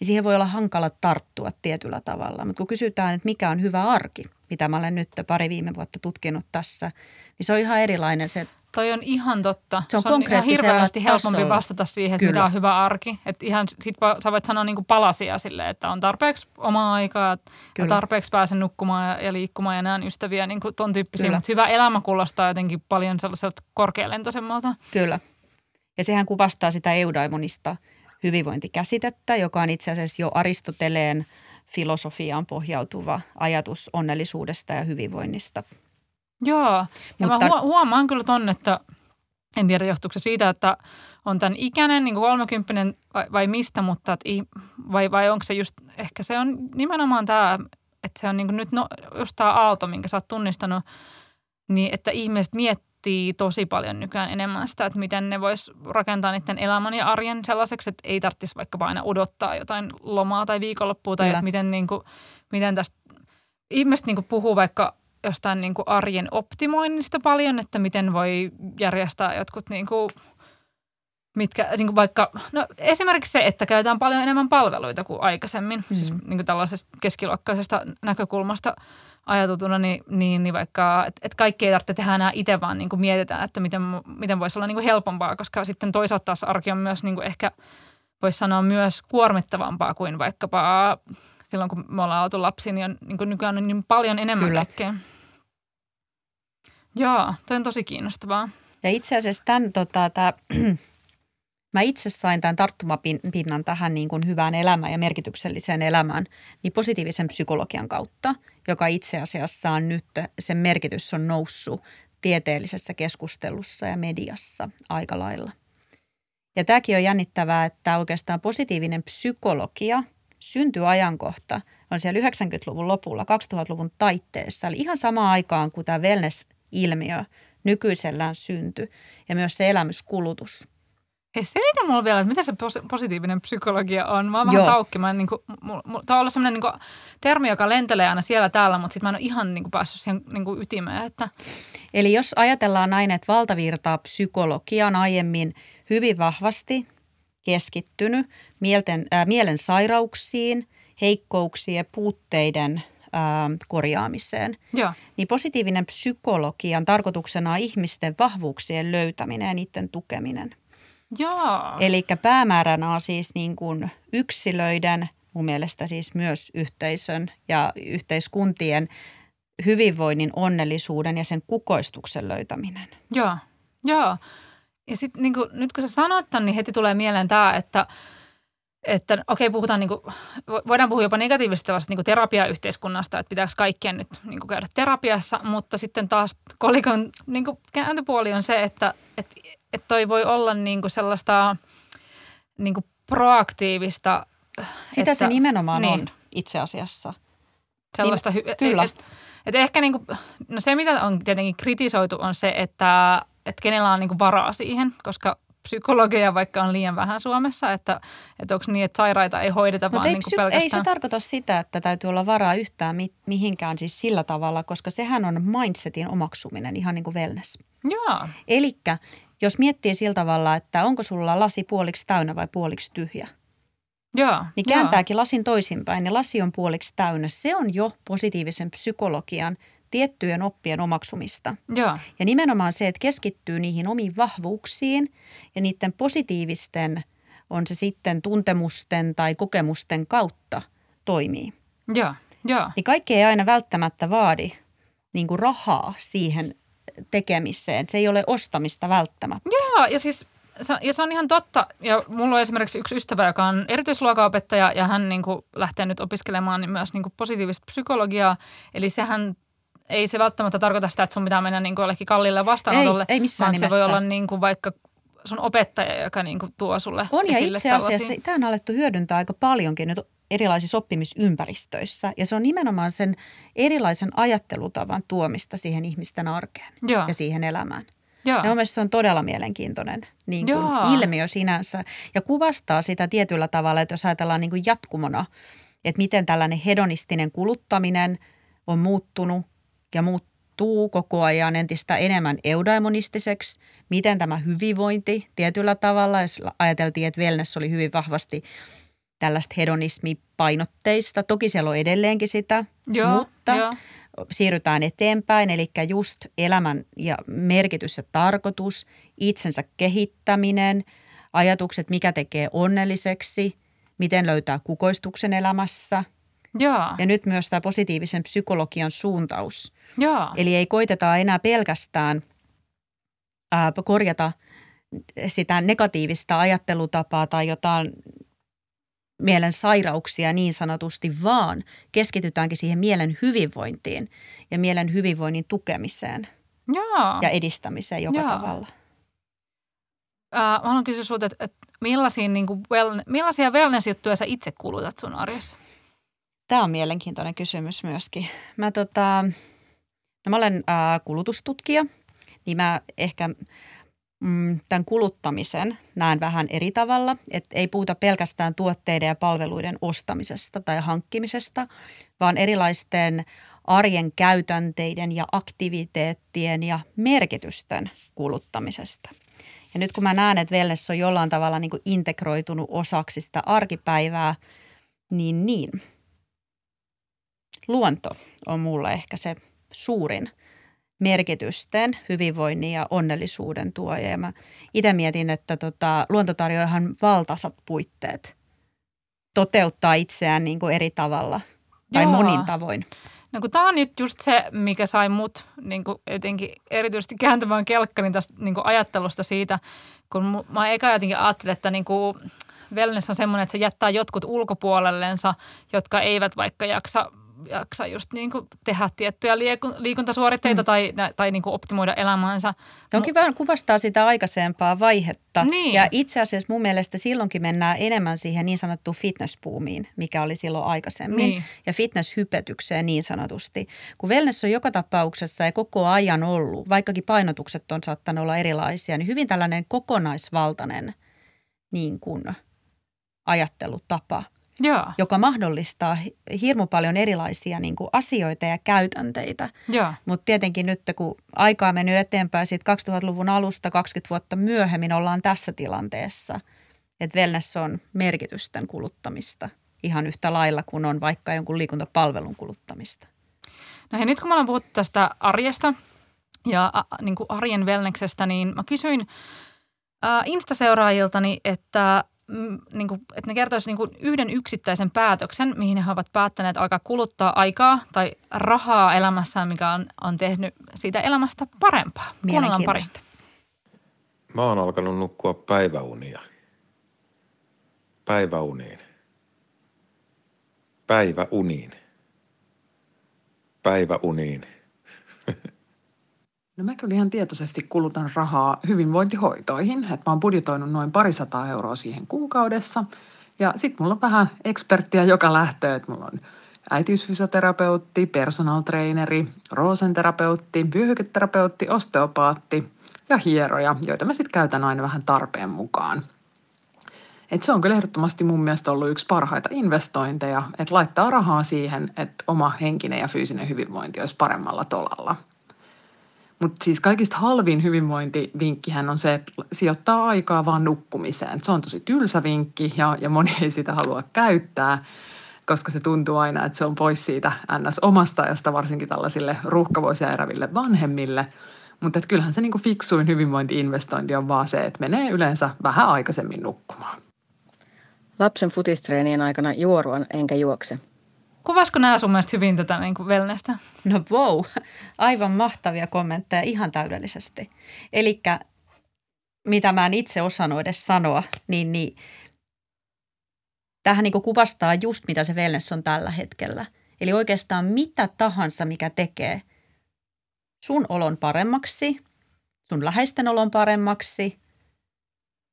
niin siihen voi olla hankala tarttua tietyllä tavalla. Mutta kun kysytään, että mikä on hyvä arki, mitä mä olen nyt pari viime vuotta tutkinut tässä, niin se on ihan erilainen se. Toi on ihan totta. Se on ihan konkreettisella hirveästi helpompi tasolla. vastata siihen, että Kyllä. mitä on hyvä arki. Että ihan sit sä voit sanoa niinku palasia sille, että on tarpeeksi omaa aikaa ja tarpeeksi pääsen nukkumaan ja, ja liikkumaan ja näen ystäviä, niinku ton tyyppisiä. Mutta hyvä elämä kuulostaa jotenkin paljon sellaiselta korkealentoisemmalta. Kyllä. Ja sehän kuvastaa sitä eudaimonista hyvinvointikäsitettä, joka on itse asiassa jo Aristoteleen filosofiaan pohjautuva ajatus onnellisuudesta ja hyvinvoinnista. Joo, ja Mutta- mä huo- huomaan kyllä ton, että en tiedä johtuuko se siitä, että on tämän ikäinen, niin kuin 30 vai, vai mistä, mutta et, vai, vai onko se just, ehkä se on nimenomaan tämä, että se on niin kuin nyt no, just tämä aalto, minkä sä oot tunnistanut, niin että ihmiset miettii tosi paljon nykyään enemmän sitä, että miten ne vois rakentaa niiden elämän ja arjen sellaiseksi, että ei tarvitsisi vaikka aina odottaa jotain lomaa tai viikonloppua tai että miten, niin kuin, miten tästä ihmiset niin kuin puhuu vaikka jostain niin kuin arjen optimoinnista paljon, että miten voi järjestää jotkut niin kuin, mitkä niin kuin vaikka, no esimerkiksi se, että käytetään paljon enemmän palveluita kuin aikaisemmin, mm. siis niin kuin tällaisesta keskiluokkaisesta näkökulmasta ajateltuna, niin, niin, niin vaikka, että et kaikki ei tarvitse tehdä enää itse, vaan niin kuin mietitään, että miten, miten voisi olla niin kuin helpompaa, koska sitten toisaalta taas arki on myös niin kuin ehkä, voisi sanoa myös kuormittavampaa kuin vaikkapa silloin, kun me ollaan oltu lapsia, niin, on, niin kuin nykyään on niin paljon enemmän Kyllä. kaikkea. Joo, toi on tosi kiinnostavaa. Ja itse asiassa tämän, tota, tää, mä itse sain tämän tarttumapinnan tähän niin kuin hyvään elämään ja merkitykselliseen elämään niin positiivisen psykologian kautta, joka itse asiassa on nyt, sen merkitys on noussut tieteellisessä keskustelussa ja mediassa aika lailla. Ja tämäkin on jännittävää, että oikeastaan positiivinen psykologia syntyi ajankohta on siellä 90-luvun lopulla, 2000-luvun taitteessa, eli ihan samaan aikaan kuin tämä wellness-ilmiö nykyisellään syntyi ja myös se elämyskulutus. Hei, selitä mulle vielä, että mitä se pos- positiivinen psykologia on. Mä oon vähän taukki. Mä niin kuin, tämä on ollut semmoinen niin termi, joka lentelee aina siellä täällä, mutta sitten mä en ole ihan niin kuin, päässyt siihen niin kuin, ytimeen. Että, Eli jos ajatellaan näin, että valtavirtaa psykologia on aiemmin hyvin vahvasti keskittynyt mielten, äh, mielen sairauksiin, heikkouksien ja puutteiden äh, korjaamiseen, joo, niin positiivinen psykologian tarkoituksena on ihmisten vahvuuksien löytäminen ja niiden tukeminen. Joo. Eli päämääränä on siis niin kuin yksilöiden, mun mielestä siis myös yhteisön ja yhteiskuntien hyvinvoinnin, onnellisuuden ja sen kukoistuksen löytäminen. Joo, joo. Ja sitten niin nyt kun sä sanot tämän, niin heti tulee mieleen tämä, että, että okei, puhutaan, niin kuin, voidaan puhua jopa negatiivisesti tällaisesta niin terapiayhteiskunnasta, että pitääkö kaikkien nyt niin kuin käydä terapiassa, mutta sitten taas kolikon niin kuin kääntöpuoli on se, että, että, että toi voi olla niin kuin sellaista niin kuin proaktiivista. Sitä että, se nimenomaan niin. on itse asiassa. Sellaista hy- kyllä. Et, et ehkä niin kuin, no se, mitä on tietenkin kritisoitu, on se, että, että kenellä on niin kuin varaa siihen, koska psykologia vaikka on liian vähän Suomessa, että, että onko niin, että sairaita ei hoideta, Mutta vaan ei, niin kuin psy- pelkästään. ei se tarkoita sitä, että täytyy olla varaa yhtään mi- mihinkään siis sillä tavalla, koska sehän on mindsetin omaksuminen, ihan niin kuin wellness. Joo, Eli jos miettii sillä tavalla, että onko sulla lasi puoliksi täynnä vai puoliksi tyhjä, joo. niin kääntääkin lasin toisinpäin ja lasi on puoliksi täynnä. Se on jo positiivisen psykologian tiettyjen oppien omaksumista. Joo, joo. Ja nimenomaan se, että keskittyy niihin omiin vahvuuksiin ja niiden positiivisten, on se sitten tuntemusten tai kokemusten kautta toimii. joo, joo. Niin kaikki ei aina välttämättä vaadi niin kuin rahaa siihen tekemiseen. Se ei ole ostamista välttämättä. Joo, ja siis se, ja se on ihan totta. Ja mulla on esimerkiksi yksi ystävä, joka on erityisluokaopettaja ja hän niin kuin lähtee nyt opiskelemaan niin myös niin kuin positiivista psykologiaa. Eli sehän ei se välttämättä tarkoita sitä, että sun pitää mennä niin kuin jollekin kalliille vastaanotolle. Ei, ei missään vaan se voi nimessä. olla niin kuin vaikka sun opettaja, joka niin kuin tuo sulle On ja itse asiassa tällaisia. tämä on alettu hyödyntää aika paljonkin nyt erilaisissa oppimisympäristöissä. Ja se on nimenomaan sen erilaisen ajattelutavan tuomista siihen ihmisten arkeen Joo, ja siihen elämään. joo, Ja mun mielestä se on todella mielenkiintoinen niin kuin Joo. ilmiö sinänsä ja kuvastaa sitä tietyllä tavalla, että jos ajatellaan niin kuin jatkumona, että miten tällainen hedonistinen kuluttaminen on muuttunut ja muuttuu koko ajan entistä enemmän eudaimonistiseksi, miten tämä hyvinvointi tietyllä tavalla, jos ajateltiin, että wellness oli hyvin vahvasti tällaista hedonismipainotteista, toki siellä on edelleenkin sitä, joo, mutta joo. siirrytään eteenpäin, eli just elämän ja merkitys ja tarkoitus, itsensä kehittäminen, ajatukset, mikä tekee onnelliseksi, miten löytää kukoistuksen elämässä. joo, Ja nyt myös tämä positiivisen psykologian suuntaus. joo. Eli ei koiteta enää pelkästään ää, korjata sitä negatiivista ajattelutapaa tai jotain mielen sairauksia niin sanotusti, vaan keskitytäänkin siihen mielen hyvinvointiin ja mielen hyvinvoinnin tukemiseen joo. ja edistämiseen joka Joo. tavalla. Äh, mä haluan kysyä sulta, että, että millaisia, niin kuin well, millaisia wellness-juttuja sä itse kulutat sun arjessa? Tämä on mielenkiintoinen kysymys myöskin. Mä, tota, no mä olen ää, kulutustutkija, niin mä ehkä mm, tämän kuluttamisen näen vähän eri tavalla. Että ei puhuta pelkästään tuotteiden ja palveluiden ostamisesta tai hankkimisesta, vaan erilaisten arjen käytänteiden ja aktiviteettien ja merkitysten kuluttamisesta. Ja nyt kun mä näen, että wellness on jollain tavalla niin kuin integroitunut osaksi sitä arkipäivää, niin niin. Luonto on mulle ehkä se suurin merkitysten, hyvinvoinnin ja onnellisuuden tuoja. Ja mä itse mietin, että tota, luonto tarjoaa ihan valtaisat puitteet toteuttaa itseään niin kuin eri tavalla tai Joo. monin tavoin. No kun tämä on nyt just se, mikä sai mut niin kuin etenkin erityisesti kääntämään kelkkani tästä niin kuin ajattelusta siitä, kun mä eka jotenkin ajattelin, että niin kuin wellness on semmoinen, että se jättää jotkut ulkopuolellensa, jotka eivät vaikka jaksa, jaksa just niin kuin tehdä tiettyjä liikuntasuoritteita mm. tai, tai niin kuin optimoida elämäänsä. Se onkin vähän kuvastaa sitä aikaisempaa vaihetta. Niin. Ja itse asiassa mun mielestä silloinkin mennään enemmän siihen niin sanottuun fitnessbuumiin, mikä oli silloin aikaisemmin. Niin. Ja fitnesshypetykseen niin sanotusti. Kun wellness on joka tapauksessa ja koko ajan ollut, vaikkakin painotukset on saattanut olla erilaisia, niin hyvin tällainen kokonaisvaltainen niin kuin ajattelutapa, Joo. joka mahdollistaa hirmu paljon erilaisia niin kuin asioita ja käytänteitä. Mutta tietenkin nyt, kun aikaa on mennyt eteenpäin, siitä 2000-luvun alusta 20 vuotta myöhemmin ollaan tässä tilanteessa, että wellness on merkitysten kuluttamista ihan yhtä lailla kuin on vaikka jonkun liikuntapalvelun kuluttamista. No hei, nyt kun me ollaan puhuttu tästä arjesta ja a, niin kuin arjen wellneksestä, niin mä kysyin ää, Insta-seuraajiltani, että, niin kuin, että ne kertoisivat niin yhden yksittäisen päätöksen, mihin he ovat päättäneet alkaa kuluttaa aikaa tai rahaa elämässään, mikä on, on tehnyt siitä elämästä parempaa. Kuunnellaan pari. Mä oon alkanut nukkua päiväunia. Päiväuniin. Päiväuniin. Päiväuniin. No mä kyllä ihan tietoisesti kulutan rahaa hyvinvointihoitoihin. Että mä oon budjetoinut noin parisataa euroa siihen kuukaudessa. Ja sit mulla on vähän eksperttiä joka lähtöön. Että mulla on äitiysfysioterapeutti, personal traineri, roosenterapeutti, vyöhyketerapeutti, osteopaatti ja hieroja, joita mä sitten käytän aina vähän tarpeen mukaan. Et se on kyllä ehdottomasti mun mielestä ollut yksi parhaita investointeja, että laittaa rahaa siihen, että oma henkinen ja fyysinen hyvinvointi olisi paremmalla tolalla. Mutta siis kaikista halvin hyvinvointivinkkihän on se, että sijoittaa aikaa vaan nukkumiseen. Se on tosi tylsä vinkki ja, ja moni ei sitä halua käyttää, koska se tuntuu aina, että se on pois siitä ns. omasta ajasta, varsinkin tällaisille ruuhkavuosia eräville vanhemmille. Mutta kyllähän se niinku fiksuin hyvinvointiinvestointi on vaan se, että menee yleensä vähän aikaisemmin nukkumaan. Lapsen futistreenien aikana juoruan enkä juokse. Kuvasko nämä sun mielestä hyvin tätä niin kuin wellnessä? No wow, aivan mahtavia kommentteja ihan täydellisesti. Eli mitä mä en itse osannut edes sanoa, niin, niin tähän niin kuvastaa just mitä se wellness on tällä hetkellä. Eli oikeastaan mitä tahansa, mikä tekee sun olon paremmaksi, sun läheisten olon paremmaksi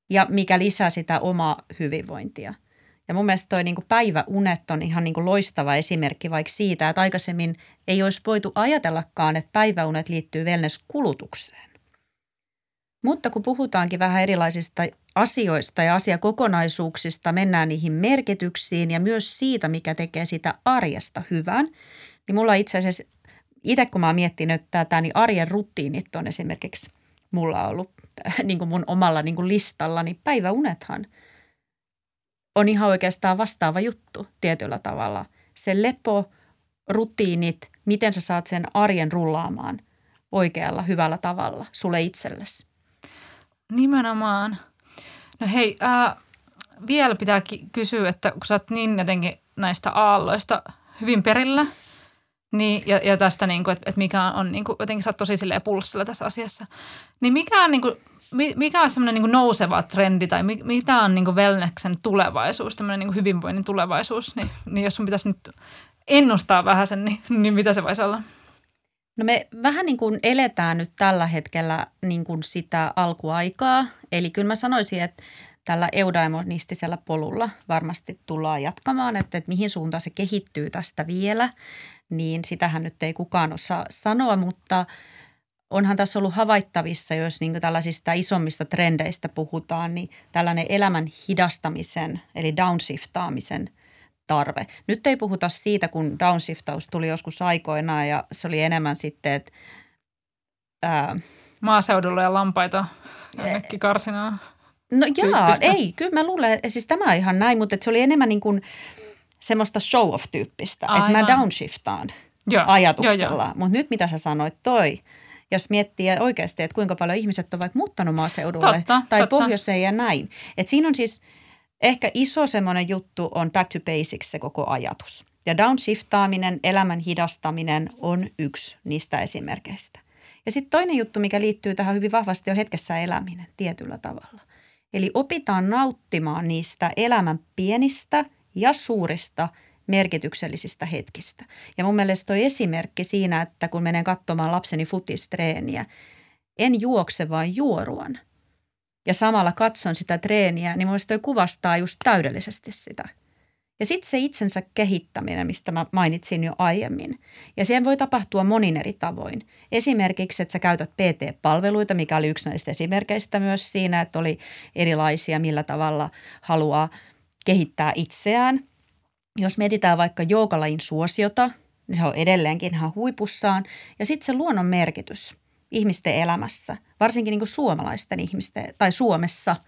ja mikä lisää sitä omaa hyvinvointia. Ja mun mielestä toi niin päiväunet on ihan niin loistava esimerkki vaikka siitä, että aikaisemmin ei olisi voitu ajatellakaan, että päiväunet liittyy wellness-kulutukseen. Mutta kun puhutaankin vähän erilaisista asioista ja asiakokonaisuuksista, mennään niihin merkityksiin ja myös siitä, mikä tekee sitä arjesta hyvän, niin mulla itse asiassa, itse kun mä oon miettinyt tätä, niin arjen rutiinit on esimerkiksi mulla ollut *laughs* niin kuin mun omalla niin kuin listallani. Päiväunethan on ihan oikeastaan vastaava juttu tietyllä tavalla. Se lepo, rutiinit, miten sä saat sen arjen rullaamaan oikealla, hyvällä tavalla sulle itsellesi. Nimenomaan. No hei, äh, vielä pitää kysyä, että kun sä oot niin jotenkin näistä aalloista hyvin perillä, niin, ja, ja tästä, niin kuin, että, että mikä on, niin kuin, jotenkin sä oot tosi pulssilla tässä asiassa, niin mikä on, niin kuin, mikä on semmoinen niin nouseva trendi tai mitä on niin wellneksen tulevaisuus, tämmöinen niin hyvinvoinnin tulevaisuus, niin, niin jos sun pitäisi nyt ennustaa vähän sen, niin, niin mitä se voisi olla? No me vähän niin kuin eletään nyt tällä hetkellä niin kuin sitä alkuaikaa. Eli kyllä mä sanoisin, että tällä eudaimonistisella polulla varmasti tullaan jatkamaan, että, että mihin suuntaan se kehittyy tästä vielä, niin sitähän nyt ei kukaan osaa sanoa, mutta onhan tässä ollut havaittavissa, jos niin tällaisista isommista trendeistä puhutaan, niin tällainen elämän hidastamisen eli downshiftaamisen – tarve. Nyt ei puhuta siitä, kun downshiftaus tuli joskus aikoinaan ja se oli enemmän sitten, että ää, Maaseudulla ja lampaita jonnekin karsinaan. No jaa, ei, kyllä mä luulen, siis tämä on ihan näin, mutta se oli enemmän niin kuin semmoista show-off-tyyppistä, Aivan. että mä downshiftaan Joo, ajatuksella. Mutta nyt mitä sä sanoit toi, jos miettii oikeasti, että kuinka paljon ihmiset ovat vaikka muuttanut maaseudulle totta, tai totta. pohjoiseen ja näin. Et siinä on siis – Ehkä iso semmoinen juttu on back to basics se koko ajatus. Ja downshiftaaminen, elämän hidastaminen on yksi niistä esimerkkeistä. Ja sitten toinen juttu, mikä liittyy tähän hyvin vahvasti, on hetkessä eläminen tietyllä tavalla. Eli opitaan nauttimaan niistä elämän pienistä ja suurista merkityksellisistä hetkistä. Ja mun mielestä toi esimerkki siinä, että kun menen katsomaan lapseni futistreeniä, en juokse vaan juoruan – ja samalla katson sitä treeniä, niin mielestäni toi kuvastaa just täydellisesti sitä. Ja sitten se itsensä kehittäminen, mistä mä mainitsin jo aiemmin. Ja siihen voi tapahtua monin eri tavoin. Esimerkiksi, että sä käytät PT-palveluita, mikä oli yksi näistä esimerkkeistä myös siinä, että oli erilaisia, millä tavalla haluaa kehittää itseään. Jos mietitään vaikka joukalain suosiota, niin se on edelleenkin ihan huipussaan. Ja sitten se luonnon merkitys ihmisten elämässä, varsinkin niin kuin suomalaisten ihmisten tai Suomessa –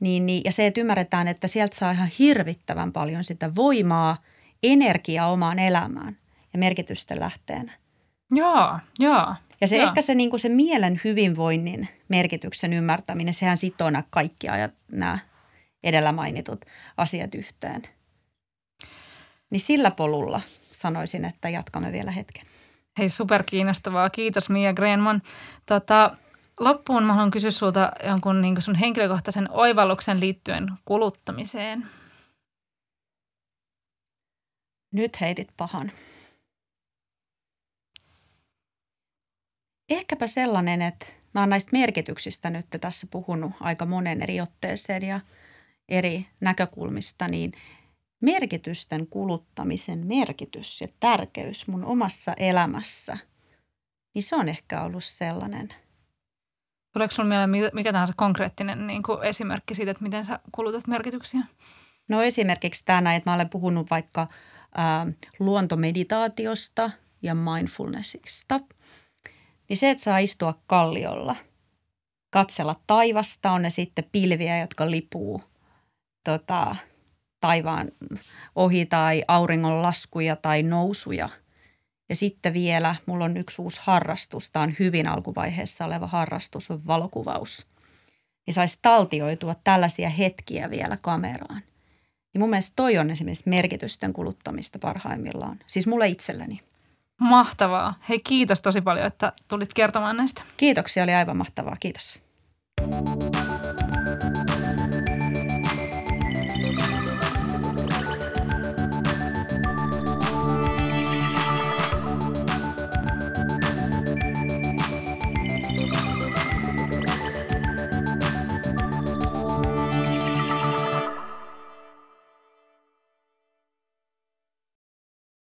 niin, niin, ja se, että ymmärretään, että sieltä saa ihan hirvittävän paljon sitä voimaa, energiaa omaan elämään ja merkitysten lähteenä. Joo, joo. Ja se joo. ehkä se, niin kuin se mielen hyvinvoinnin merkityksen ymmärtäminen, sehän sitoo nämä kaikki ajat, nämä edellä mainitut asiat yhteen. Niin sillä polulla sanoisin, että jatkamme vielä hetken. Hei, super kiinnostavaa. Kiitos Mia Grenman. Tota, loppuun mä haluan kysyä sulta jonkun niin sun henkilökohtaisen oivalluksen liittyen kuluttamiseen. Nyt heitit pahan. Ehkäpä sellainen, että mä oon näistä merkityksistä nyt tässä puhunut aika monen eri otteeseen ja eri näkökulmista, niin merkitysten kuluttamisen merkitys ja tärkeys mun omassa elämässä, niin se on ehkä ollut sellainen – Tuleeko sinulla mieleen mikä tahansa konkreettinen niin kuin esimerkki siitä, että miten sä kulutat merkityksiä? No esimerkiksi tämä, että mä olen puhunut vaikka ää, luontomeditaatiosta ja mindfulnessista. Niin se, että saa istua kalliolla, katsella taivasta, on ne sitten pilviä, jotka lipuu tota, taivaan ohi tai auringon laskuja tai nousuja – ja sitten vielä mulla on yksi uusi harrastus, tämä on hyvin alkuvaiheessa oleva harrastus, on valokuvaus. Niin saisi taltioitua tällaisia hetkiä vielä kameraan. Niin mun mielestä toi on esimerkiksi merkitysten kuluttamista parhaimmillaan. Siis mulle itselleni. Mahtavaa. Hei kiitos tosi paljon, että tulit kertomaan näistä. Kiitoksia, oli aivan mahtavaa. Kiitos.